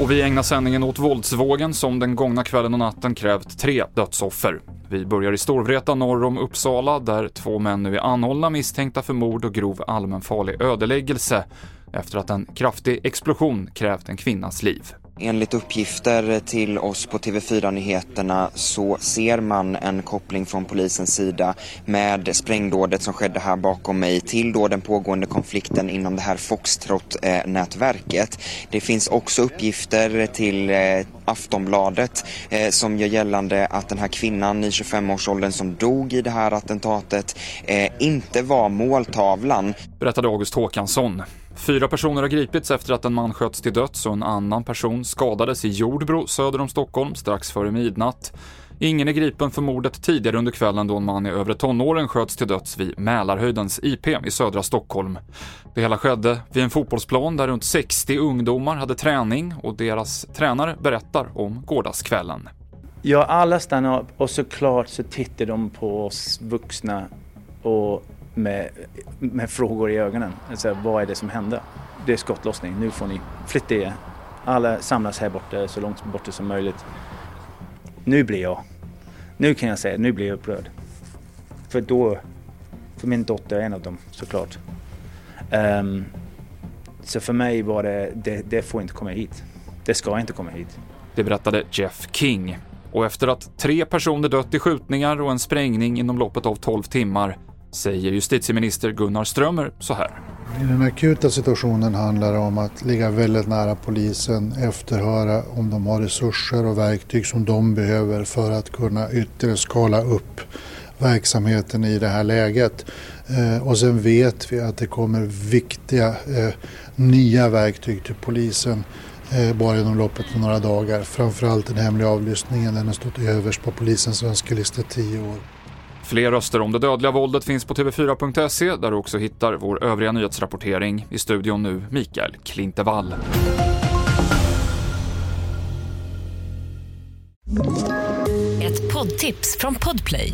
Och vi ägnar sändningen åt våldsvågen som den gångna kvällen och natten krävt tre dödsoffer. Vi börjar i Storvreta norr om Uppsala där två män nu är anhållna misstänkta för mord och grov allmänfarlig ödeläggelse efter att en kraftig explosion krävt en kvinnas liv. Enligt uppgifter till oss på TV4 Nyheterna så ser man en koppling från polisens sida med sprängdådet som skedde här bakom mig till då den pågående konflikten inom det här Foxtrot-nätverket. Det finns också uppgifter till eh, Aftonbladet eh, som gör gällande att den här kvinnan i 25-årsåldern som dog i det här attentatet eh, inte var måltavlan. Berättade August Håkansson. Fyra personer har gripits efter att en man sköts till döds och en annan person skadades i Jordbro söder om Stockholm strax före midnatt. Ingen är gripen för mordet tidigare under kvällen då en man i övre tonåren sköts till döds vid Mälarhöjdens IP i södra Stockholm. Det hela skedde vid en fotbollsplan där runt 60 ungdomar hade träning och deras tränare berättar om gårdagskvällen. Ja, alla stannar upp och såklart så tittar de på oss vuxna och med, med frågor i ögonen. Alltså, vad är det som händer? Det är skottlossning, nu får ni flytta er. Alla samlas här borta så långt borta som möjligt. Nu blir jag, nu kan jag säga, nu blir jag upprörd. För då, för min dotter är en av dem såklart. Um, så för mig var det, det, det får inte komma hit. Det ska inte komma hit. Det berättade Jeff King. Och efter att tre personer dött i skjutningar och en sprängning inom loppet av 12 timmar säger justitieminister Gunnar Strömmer så här. I den akuta situationen handlar det om att ligga väldigt nära polisen, efterhöra om de har resurser och verktyg som de behöver för att kunna ytterligare skala upp verksamheten i det här läget. Eh, och sen vet vi att det kommer viktiga eh, nya verktyg till polisen eh, bara inom loppet av några dagar. Framförallt den hemliga avlyssningen, den har stått överst på polisens önskelista i tio år. Fler röster om det dödliga våldet finns på TV4.se där du också hittar vår övriga nyhetsrapportering. I studion nu Mikael Klintevall. Ett poddtips från Podplay.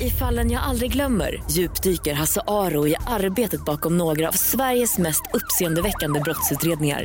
I fallen jag aldrig glömmer djupdyker Hasse Aro i arbetet bakom några av Sveriges mest uppseendeväckande brottsutredningar